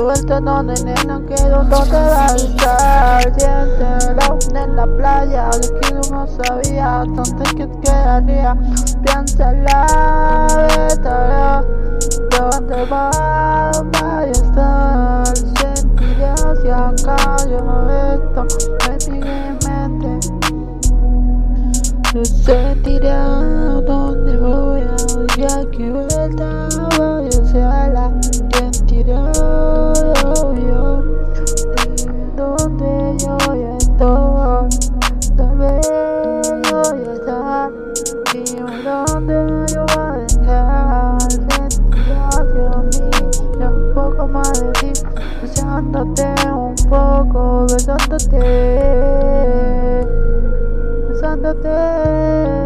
vuelta donde nena quiero donde vas a estar Siéntelo en la playa de que no sabía dónde que quedaría. Piénsala, vete ¿Dónde vas a estar? Sentiré hacia acá Yo me meto en mi mente Yo sentiré dónde voy a ir que vuelta voy hacia la Besándote un poco, besándote. Besándote